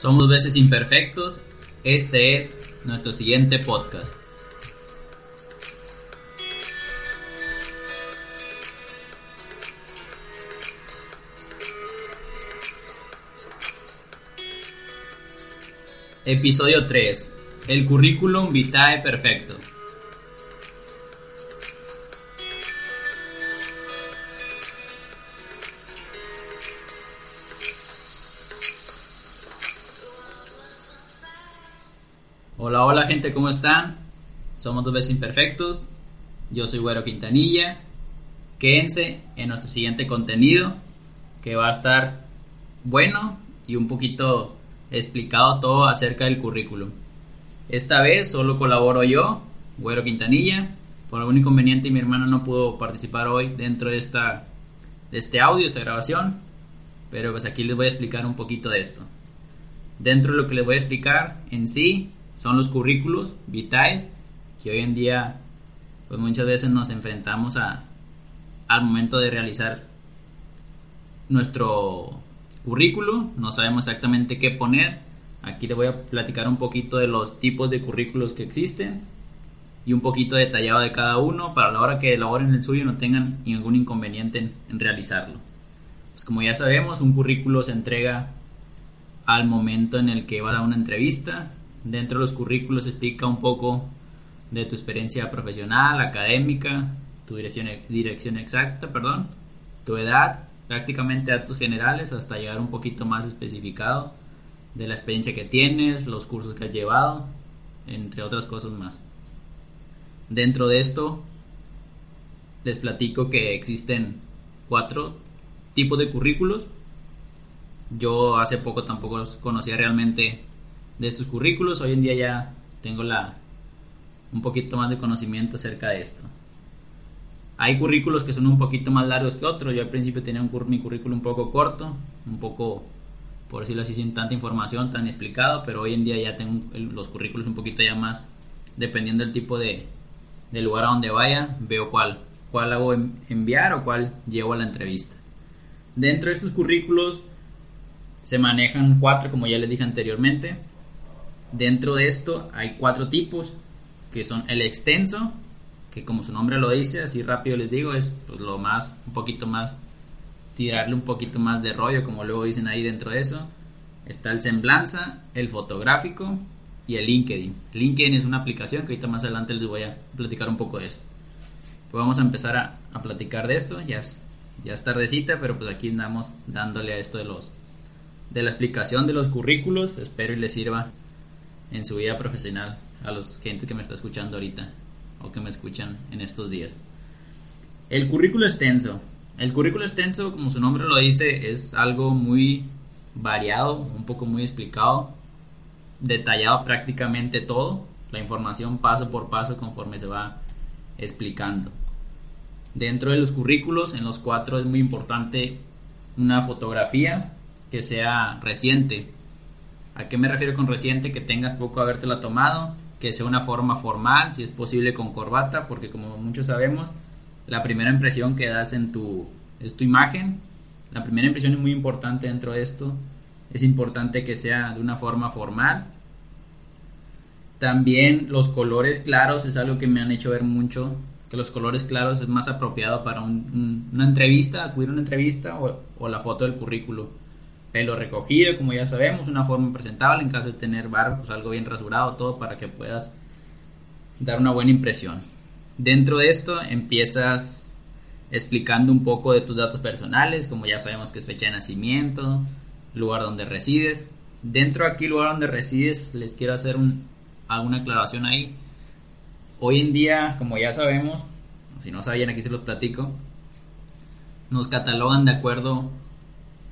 Somos veces imperfectos. Este es nuestro siguiente podcast. Episodio 3. El currículum vitae perfecto. Hola, hola gente, ¿cómo están? Somos dos veces imperfectos. Yo soy Güero Quintanilla. Quédense en nuestro siguiente contenido que va a estar bueno y un poquito explicado todo acerca del currículum. Esta vez solo colaboro yo, Güero Quintanilla. Por algún inconveniente mi hermano no pudo participar hoy dentro de, esta, de este audio, esta grabación. Pero pues aquí les voy a explicar un poquito de esto. Dentro de lo que les voy a explicar en sí son los currículos vitae que hoy en día pues muchas veces nos enfrentamos a, al momento de realizar nuestro currículo, no sabemos exactamente qué poner. Aquí les voy a platicar un poquito de los tipos de currículos que existen y un poquito detallado de cada uno para la hora que elaboren el suyo no tengan ningún inconveniente en, realizarlo. Pues como ya sabemos, un currículo se entrega al momento en el que va a dar una entrevista. Dentro de los currículos explica un poco de tu experiencia profesional, académica, tu dirección, dirección exacta, perdón, tu edad, prácticamente datos generales hasta llegar un poquito más especificado de la experiencia que tienes, los cursos que has llevado, entre otras cosas más. Dentro de esto, les platico que existen cuatro tipos de currículos. Yo hace poco tampoco conocía realmente de estos currículos, hoy en día ya tengo la un poquito más de conocimiento acerca de esto. Hay currículos que son un poquito más largos que otros. Yo al principio tenía un, mi currículo un poco corto, un poco, por decirlo así, sin tanta información, tan explicado, pero hoy en día ya tengo los currículos un poquito ya más, dependiendo del tipo de, lugar a donde vaya, veo cuál, cuál hago enviar o cuál llevo a la entrevista. Dentro de estos currículos se manejan cuatro, como ya les dije anteriormente. Dentro de esto hay cuatro tipos, que son el extenso, que como su nombre lo dice, así rápido les digo, es pues, lo más, un poquito más, tirarle un poquito más de rollo, como luego dicen ahí dentro de eso. Está el semblanza, el fotográfico y el LinkedIn. LinkedIn es una aplicación que ahorita más adelante les voy a platicar un poco de eso. Pues vamos a empezar a, platicar de esto, ya es, ya es tardecita, pero pues aquí andamos dándole a esto de los de la explicación de los currículos, espero y les sirva en su vida profesional a los gente que me está escuchando ahorita o que me escuchan en estos días. El currículo extenso. El currículo extenso, como su nombre lo dice, es algo muy variado, un poco muy explicado, detallado prácticamente todo, la información paso por paso conforme se va explicando. Dentro de los currículos, en los cuatro es muy importante una fotografía que sea reciente. ¿A qué me refiero con reciente? Que tengas poco habértela tomado, que sea una forma formal, si es posible con corbata, porque como muchos sabemos, la primera impresión que das en tu, es tu imagen. La primera impresión es muy importante dentro de esto. Es importante que sea de una forma formal. También los colores claros es algo que me han hecho ver mucho, que los colores claros es más apropiado para una entrevista, acudir a una entrevista o, o la foto del currículo pelo recogido, como ya sabemos, una forma presentable en caso de tener barba, pues algo bien rasurado, todo para que puedas dar una buena impresión. Dentro de esto empiezas explicando un poco de tus datos personales, como ya sabemos que es fecha de nacimiento, lugar donde resides. Dentro de aquí, lugar donde resides, les quiero hacer alguna aclaración ahí. Hoy en día, como ya sabemos, si no sabían, aquí se los platico, nos catalogan de acuerdo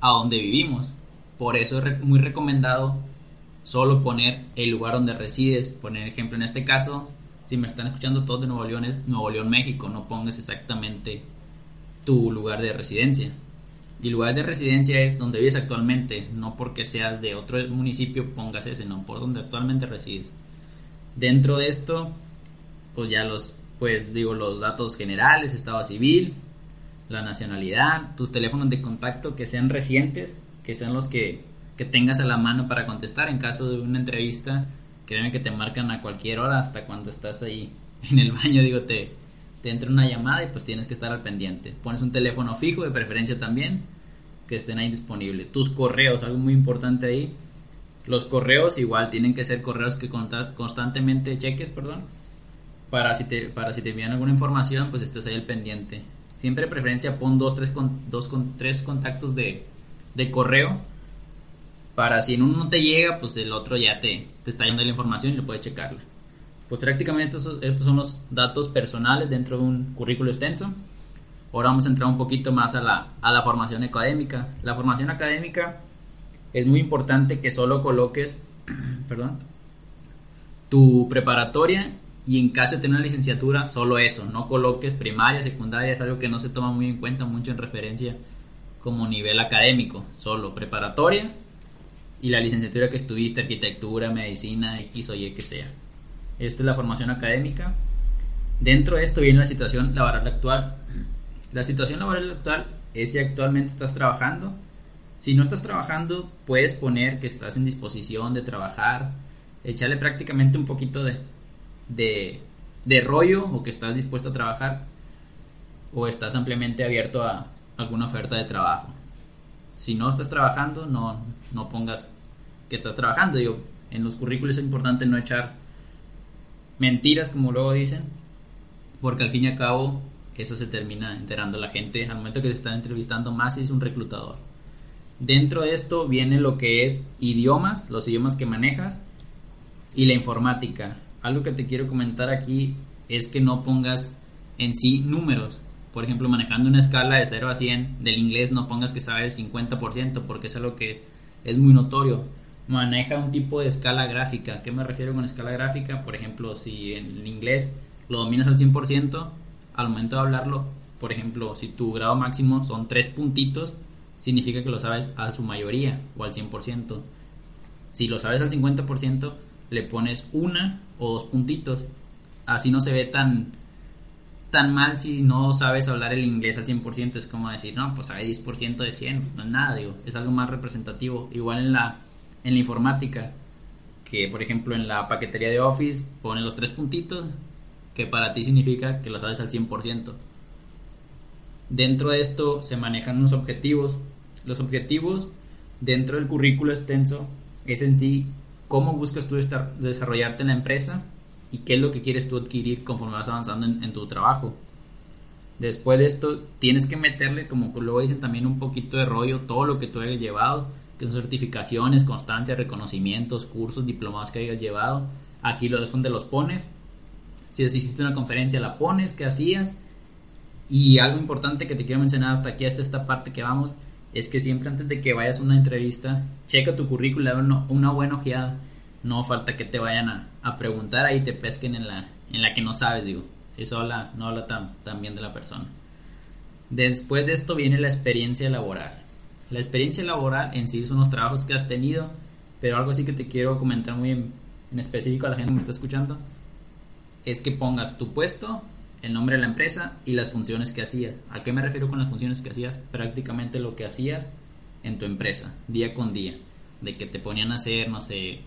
a donde vivimos. Por eso es muy recomendado solo poner el lugar donde resides. Poner ejemplo en este caso, si me están escuchando todos de Nuevo León, es Nuevo León, México. No pongas exactamente tu lugar de residencia. Y lugar de residencia es donde vives actualmente, no porque seas de otro municipio pongas ese, no, por donde actualmente resides. Dentro de esto, pues ya los, pues digo, los datos generales, estado civil, la nacionalidad, tus teléfonos de contacto que sean recientes, que sean los que que tengas a la mano para contestar en caso de una entrevista. Créeme que te marcan a cualquier hora, hasta cuando estás ahí en el baño, digo, te, te entra una llamada y pues tienes que estar al pendiente. Pones un teléfono fijo, de preferencia también, que estén ahí disponibles. Tus correos, algo muy importante ahí. Los correos igual tienen que ser correos que constantemente cheques, perdón, para si te, para si te envían alguna información, pues estés ahí al pendiente. Siempre de preferencia pon dos, tres, con, dos con, tres contactos de, de correo para si en uno no te llega, pues el otro ya te, te está yendo la información y lo puedes checarla. Pues prácticamente estos, estos son los datos personales dentro de un currículo extenso. Ahora vamos a entrar un poquito más a la, a la formación académica. La formación académica es muy importante que solo coloques, perdón, tu preparatoria y en caso de tener una licenciatura, solo eso, no coloques primaria, secundaria, es algo que no se toma muy en cuenta mucho en referencia como nivel académico, solo preparatoria y la licenciatura que estuviste, arquitectura, medicina, X o Y que sea. Esta es la formación académica. Dentro de esto viene la situación laboral actual. La situación laboral actual es si actualmente estás trabajando. Si no estás trabajando, puedes poner que estás en disposición de trabajar, echarle prácticamente un poquito de, de, de rollo o que estás dispuesto a trabajar o estás ampliamente abierto a alguna oferta de trabajo. Si no estás trabajando, no, no pongas que estás trabajando. Digo, en los currículos es importante no echar mentiras, como luego dicen, porque al fin y al cabo eso se termina enterando la gente al momento que te están entrevistando más es un reclutador. Dentro de esto viene lo que es idiomas, los idiomas que manejas y la informática. Algo que te quiero comentar aquí es que no pongas en sí números. Por ejemplo, manejando una escala de 0 a 100 del inglés no pongas que sabes 50% porque es algo que es muy notorio. Maneja un tipo de escala gráfica. ¿Qué me refiero con escala gráfica? Por ejemplo, si en el inglés lo dominas al 100%, al momento de hablarlo, por ejemplo, si tu grado máximo son 3 puntitos, significa que lo sabes a su mayoría o al 100%. Si lo sabes al 50%, le pones una o dos puntitos. Así no se ve tan, tan mal si no sabes hablar el inglés al 100%. Es como decir, no, pues hay 10% de 100. No es nada, digo. Es algo más representativo. Igual en la, en la informática, que por ejemplo en la paquetería de Office pones los tres puntitos, que para ti significa que lo sabes al 100%. Dentro de esto se manejan unos objetivos. Los objetivos dentro del currículo extenso es en sí cómo buscas tú desarrollarte en la empresa y qué es lo que quieres tú adquirir conforme vas avanzando en, tu trabajo. Después de esto, tienes que meterle, como luego dicen también, un poquito de rollo, todo lo que tú hayas llevado, que son certificaciones, constancias, reconocimientos, cursos, diplomados que hayas llevado. Aquí es donde los pones. Si asististe a una conferencia, la pones, qué hacías. Y algo importante que te quiero mencionar hasta aquí, hasta esta parte que vamos, es que siempre antes de que vayas a una entrevista, checa tu currículum, una buena ojeada. No falta que te vayan a, a, preguntar ahí te pesquen en la, en la que no sabes, digo. Eso habla, no habla tan, tan bien de la persona. Después de esto viene la experiencia laboral. La experiencia laboral en sí son los trabajos que has tenido, pero algo así que te quiero comentar muy en, en específico a la gente que me está escuchando, es que pongas tu puesto, el nombre de la empresa y las funciones que hacías. ¿A qué me refiero con las funciones que hacías? Prácticamente lo que hacías en tu empresa, día con día. De que te ponían a hacer, no sé,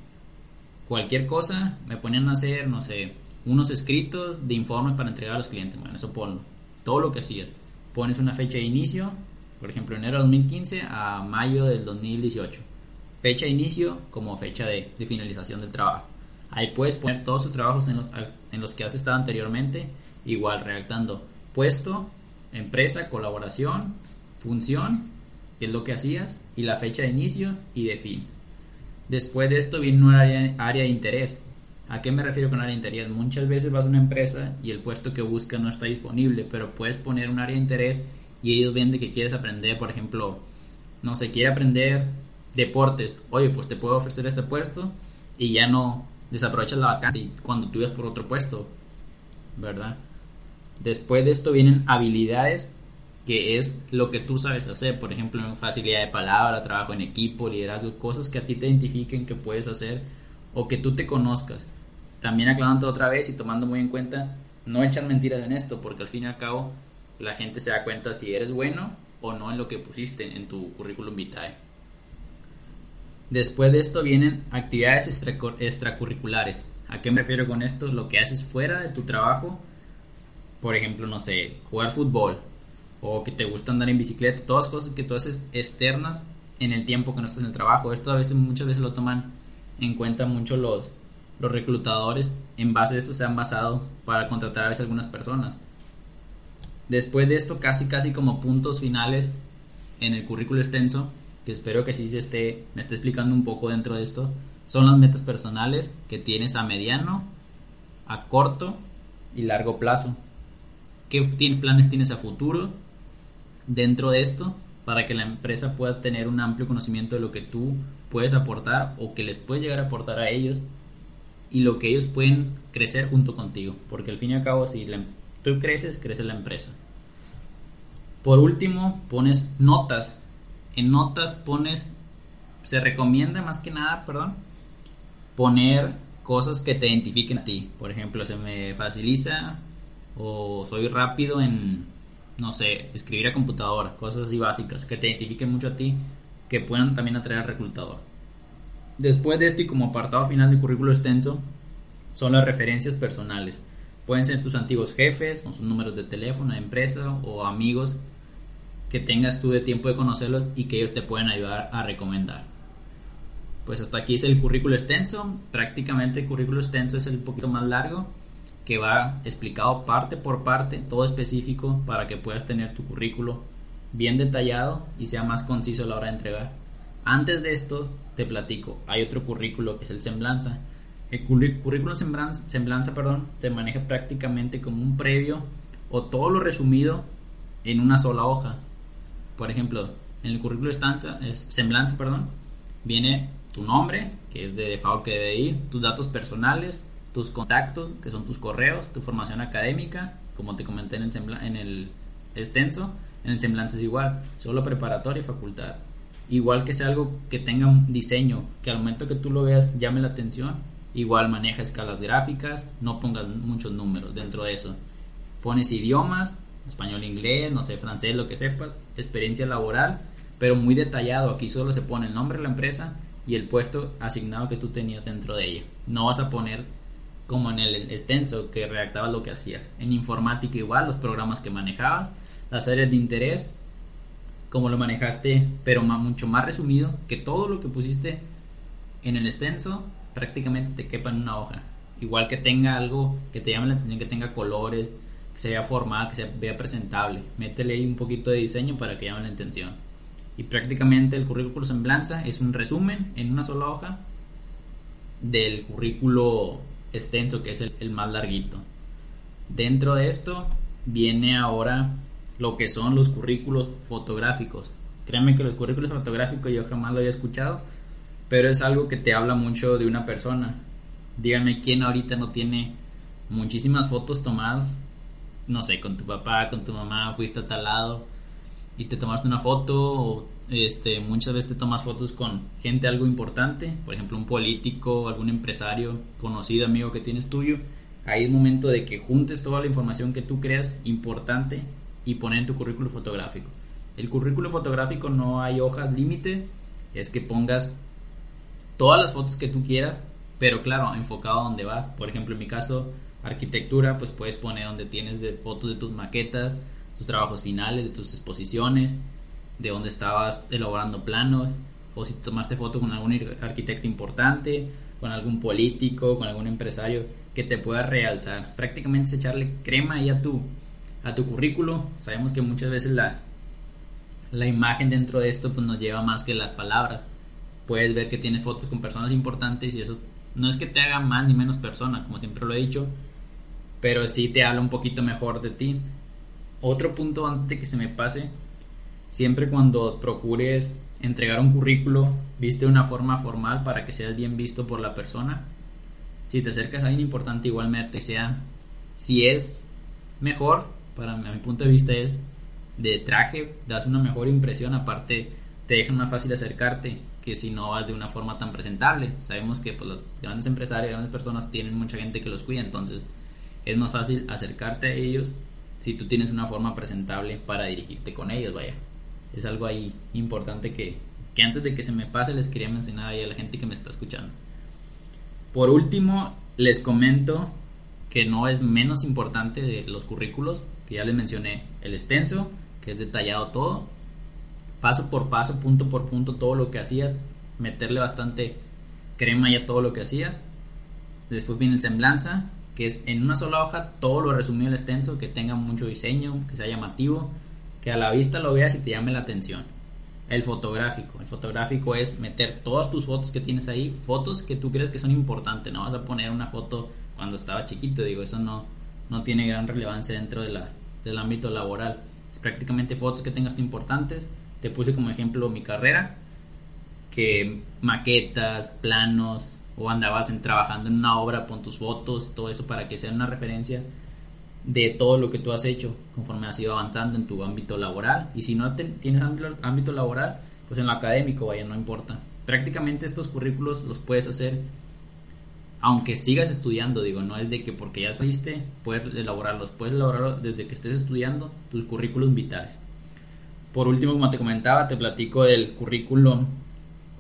cualquier cosa, me ponían a hacer, no sé, unos escritos de informe para entregar a los clientes. Bueno, eso ponlo. Todo lo que hacías. Pones una fecha de inicio, por ejemplo, enero de 2015 a mayo del 2018. Fecha de inicio como fecha de, de finalización del trabajo. Ahí puedes poner todos tus trabajos en los, en los que has estado anteriormente igual redactando puesto, empresa, colaboración, función, que es lo que hacías, y la fecha de inicio y de fin. Después de esto viene un área, área de interés. ¿A qué me refiero con área de interés? Muchas veces vas a una empresa y el puesto que buscas no está disponible, pero puedes poner un área de interés y ellos ven de que quieres aprender, por ejemplo, no sé, quiere aprender deportes. Oye, pues te puedo ofrecer este puesto y ya no desaprovechas la vacante cuando tú vas por otro puesto, ¿verdad? Después de esto vienen habilidades, que es lo que tú sabes hacer, por ejemplo, facilidad de palabra, trabajo en equipo, liderazgo, cosas que a ti te identifiquen que puedes hacer o que tú te conozcas. También aclarando otra vez y tomando muy en cuenta, no echar mentiras en esto, porque al fin y al cabo la gente se da cuenta si eres bueno o no en lo que pusiste en tu currículum vitae. Después de esto vienen actividades extracurriculares. ¿A qué me refiero con esto? Lo que haces fuera de tu trabajo. Por ejemplo, no sé, jugar fútbol o que te gusta andar en bicicleta, todas cosas que tú haces externas en el tiempo que no estás en el trabajo. Esto a veces muchas veces lo toman en cuenta mucho los, los reclutadores. En base a eso se han basado para contratar a veces algunas personas. Después de esto, casi casi como puntos finales en el currículo extenso, que espero que sí se esté, me esté explicando un poco dentro de esto, son las metas personales que tienes a mediano, a corto y largo plazo. ¿Qué planes tienes a futuro dentro de esto para que la empresa pueda tener un amplio conocimiento de lo que tú puedes aportar o que les puedes llegar a aportar a ellos y lo que ellos pueden crecer junto contigo? Porque al fin y al cabo, si tú creces, crece la empresa. Por último, pones notas. En notas pones, se recomienda más que nada, perdón, poner cosas que te identifiquen a ti. Por ejemplo, se me facilita o soy rápido en, no sé, escribir a computadora, cosas así básicas que te identifiquen mucho a ti, que puedan también atraer al reclutador. Después de esto y como apartado final del currículo extenso, son las referencias personales. Pueden ser tus antiguos jefes, con sus números de teléfono de empresa o amigos que tengas tú de tiempo de conocerlos y que ellos te pueden ayudar a recomendar. Pues hasta aquí es el currículo extenso. Prácticamente el currículo extenso es el poquito más largo que va explicado parte por parte, todo específico para que puedas tener tu currículo bien detallado y sea más conciso a la hora de entregar. Antes de esto te platico, hay otro currículo que es el semblanza. El currículo semblanza, semblanza perdón, se maneja prácticamente como un previo o todo lo resumido en una sola hoja. Por ejemplo, en el currículo estanza, es, semblanza, perdón, viene tu nombre, que es de default que debe ir, tus datos personales, tus contactos, que son tus correos, tu formación académica, como te comenté en el, en el extenso, en el semblanza es igual, solo preparatoria y facultad. Igual que sea algo que tenga un diseño, que al momento que tú lo veas llame la atención, igual maneja escalas gráficas, no pongas muchos números dentro de eso. Pones idiomas, español, inglés, no sé, francés, lo que sepas, experiencia laboral, pero muy detallado. Aquí solo se pone el nombre de la empresa y el puesto asignado que tú tenías dentro de ella. No vas a poner como en el extenso que redactabas lo que hacía. En informática igual, los programas que manejabas, las áreas de interés, como lo manejaste, pero mucho más resumido, que todo lo que pusiste en el extenso prácticamente te quepa en una hoja. Igual que tenga algo que te llame la atención, que tenga colores, que se vea formal, que se vea presentable. Métele ahí un poquito de diseño para que llame la atención. Y prácticamente el currículo semblanza es un resumen en una sola hoja del currículo extenso, que es el, el más larguito. Dentro de esto viene ahora lo que son los currículos fotográficos. Créanme que los currículos fotográficos yo jamás lo había escuchado, pero es algo que te habla mucho de una persona. Díganme quién ahorita no tiene muchísimas fotos tomadas no sé, con tu papá, con tu mamá, fuiste a tal lado y te tomaste una foto o este, muchas veces te tomas fotos con gente algo importante, por ejemplo un político, algún empresario, conocido, amigo que tienes tuyo. Ahí es momento de que juntes toda la información que tú creas importante y poner en tu currículo fotográfico. El currículo fotográfico no hay hojas límite, es que pongas todas las fotos que tú quieras, pero claro, enfocado a donde vas. Por ejemplo, en mi caso, arquitectura, pues puedes poner donde tienes de fotos de tus maquetas, tus trabajos finales, de tus exposiciones, de donde estabas elaborando planos, o si tomaste foto con algún arquitecto importante, con algún político, con algún empresario que te pueda realzar. Prácticamente es echarle crema ahí a tu, a tu currículo. Sabemos que muchas veces la, la imagen dentro de esto pues nos lleva más que las palabras. Puedes ver que tienes fotos con personas importantes y eso no es que te haga más ni menos persona, como siempre lo he dicho, pero sí te habla un poquito mejor de ti. Otro punto antes de que se me pase, siempre cuando procures entregar un currículo, viste de una forma formal para que seas bien visto por la persona. Si te acercas a alguien importante, igualmente sea, si es mejor, para mi punto de vista es de traje, das una mejor impresión, aparte te deja más fácil acercarte que si no vas de una forma tan presentable. Sabemos que pues, los grandes empresarios, grandes personas tienen mucha gente que los cuida, entonces es más fácil acercarte a ellos si tú tienes una forma presentable para dirigirte con ellos, vaya. Es algo ahí importante que que antes de que se me pase les quería mencionar ahí a la gente que me está escuchando. Por último, les comento que no es menos importante de los currículos, que ya les mencioné, el extenso, que es detallado todo, paso por paso, punto por punto, todo lo que hacías, meterle bastante crema ya todo lo que hacías. Después viene el semblanza, que es en una sola hoja todo lo resumido el extenso, que tenga mucho diseño, que sea llamativo, que a la vista lo veas y te llame la atención. El fotográfico, el fotográfico es meter todas tus fotos que tienes ahí, fotos que tú crees que son importantes, no vas a poner una foto cuando estaba chiquito, digo, eso no, no tiene gran relevancia dentro de la, del ámbito laboral. Es prácticamente fotos que tengas importantes. Te puse como ejemplo mi carrera, que maquetas, planos, o andabas en, trabajando en una obra, con tus fotos, todo eso para que sea una referencia de todo lo que tú has hecho conforme has ido avanzando en tu ámbito laboral. Y si no tienes ámbito laboral, pues en lo académico, vaya, no importa. Prácticamente estos currículos los puedes hacer aunque sigas estudiando, digo, no es de que porque ya saliste puedes elaborarlos, puedes elaborarlos desde que estés estudiando tus currículos vitales. Por último, como te comentaba, te platico del currículum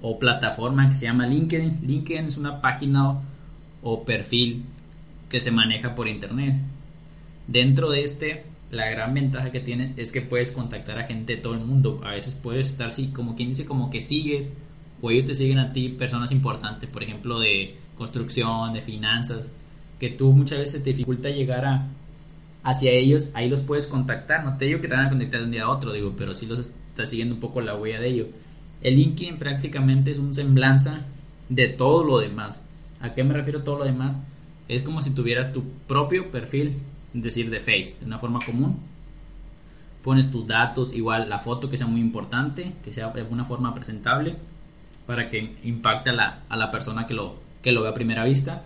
o plataforma que se llama LinkedIn. LinkedIn es una página o perfil que se maneja por internet. Dentro de este, la gran ventaja que tiene es que puedes contactar a gente de todo el mundo. A veces puedes estar, sí, como quien dice, como que sigues o ellos te siguen a ti personas importantes, por ejemplo, de construcción, de finanzas, que tú muchas veces te dificulta llegar a, hacia ellos, ahí los puedes contactar. No te digo que te van a contactar de un día a otro, digo, pero sí los estás siguiendo un poco la huella de ellos. El LinkedIn prácticamente es un semblanza de todo lo demás. ¿A qué me refiero todo lo demás? Es como si tuvieras tu propio perfil, decir, de Face, de una forma común. Pones tus datos, igual la foto que sea muy importante, que sea de alguna forma presentable, para que impacte a la, a la persona que lo, que lo vea a primera vista.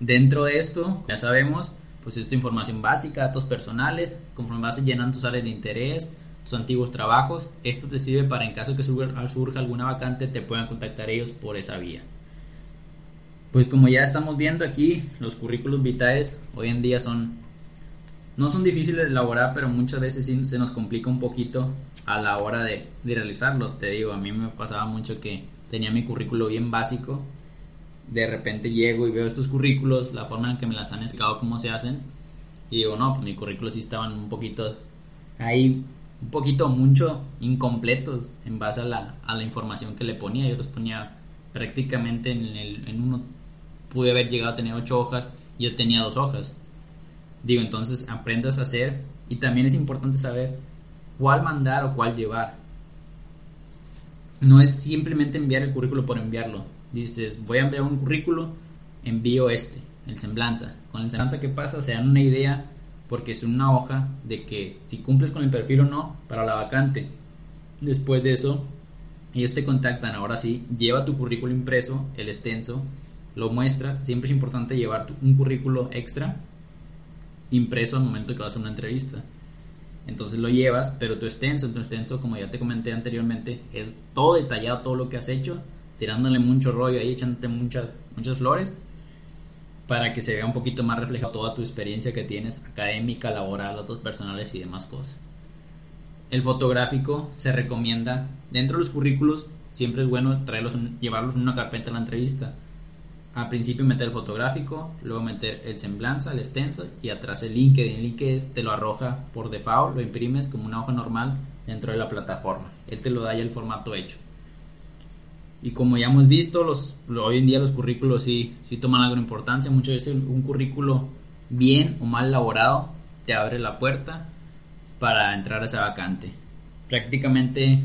Dentro de esto, ya sabemos, pues es tu información básica, datos personales, conforme vas llenando tus áreas de interés, tus antiguos trabajos. Esto te sirve para en caso que surja alguna vacante, te puedan contactar ellos por esa vía. Pues como ya estamos viendo aquí, los currículos vitales hoy en día son no son difíciles de elaborar, pero muchas veces sí se nos complica un poquito a la hora de, de realizarlo. Te digo, a mí me pasaba mucho que tenía mi currículo bien básico de repente llego y veo estos currículos, la forma en que me las han explicado cómo se hacen, y digo, no, pues mi currículo sí estaban un poquito ahí, un poquito mucho incompletos en base a la, a la información que le ponía. Yo los ponía prácticamente en, el, en uno, pude haber llegado a tener ocho hojas y yo tenía dos hojas. Digo, entonces aprendas a hacer y también es importante saber cuál mandar o cuál llevar. No es simplemente enviar el currículo por enviarlo dices, voy a enviar un currículo, envío este, el semblanza. Con el semblanza, ¿qué pasa? Se dan una idea porque es una hoja de que si cumples con el perfil o no para la vacante. Después de eso, ellos te contactan, ahora sí, lleva tu currículo impreso, el extenso, lo muestras, siempre es importante llevar un currículo extra impreso al momento que vas a una entrevista. Entonces lo llevas, pero tu extenso, tu extenso, como ya te comenté anteriormente, es todo detallado, todo lo que has hecho, tirándole mucho rollo ahí, echándote muchas, muchas flores, para que se vea un poquito más reflejado toda tu experiencia que tienes académica, laboral, datos personales y demás cosas. El fotográfico se recomienda, dentro de los currículos, siempre es bueno traerlos, llevarlos en una carpeta a la entrevista. Al principio meter el fotográfico, luego meter el semblanza, el extenso y atrás el LinkedIn. El LinkedIn te lo arroja por default, lo imprimes como una hoja normal dentro de la plataforma. Él te lo da ya el formato hecho. Y como ya hemos visto, los, hoy en día los currículos sí, sí toman algo importancia. Muchas veces un currículo bien o mal elaborado te abre la puerta para entrar a esa vacante. Prácticamente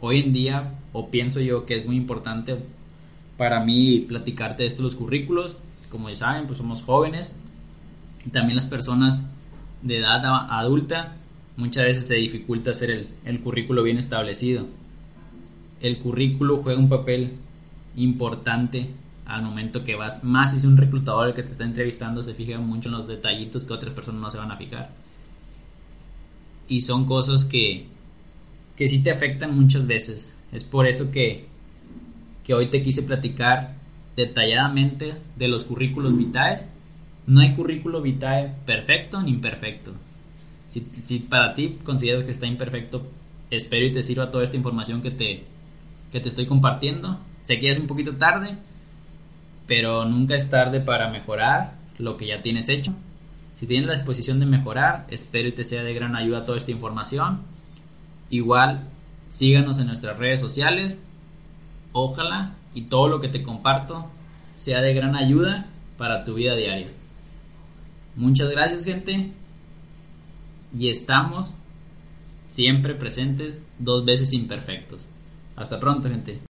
hoy en día, o pienso yo que es muy importante para mí platicarte de esto los currículos. Como ya saben, pues somos jóvenes y también las personas de edad adulta muchas veces se dificulta hacer el, el currículo bien establecido el currículo juega un papel importante al momento que vas, más si es un reclutador el que te está entrevistando, se fija mucho en los detallitos que otras personas no se van a fijar. Y son cosas que, que sí te afectan muchas veces. Es por eso que, que hoy te quise platicar detalladamente de los currículos vitae. No hay currículo vitae perfecto ni imperfecto. Si, si para ti consideras que está imperfecto, espero y te sirva toda esta información que te, que te estoy compartiendo. Sé que ya es un poquito tarde, pero nunca es tarde para mejorar lo que ya tienes hecho. Si tienes la disposición de mejorar, espero y te sea de gran ayuda toda esta información. Igual, síganos en nuestras redes sociales. Ojalá y todo lo que te comparto sea de gran ayuda para tu vida diaria. Muchas gracias gente. Y estamos siempre presentes, dos veces imperfectos. Hasta pronto gente.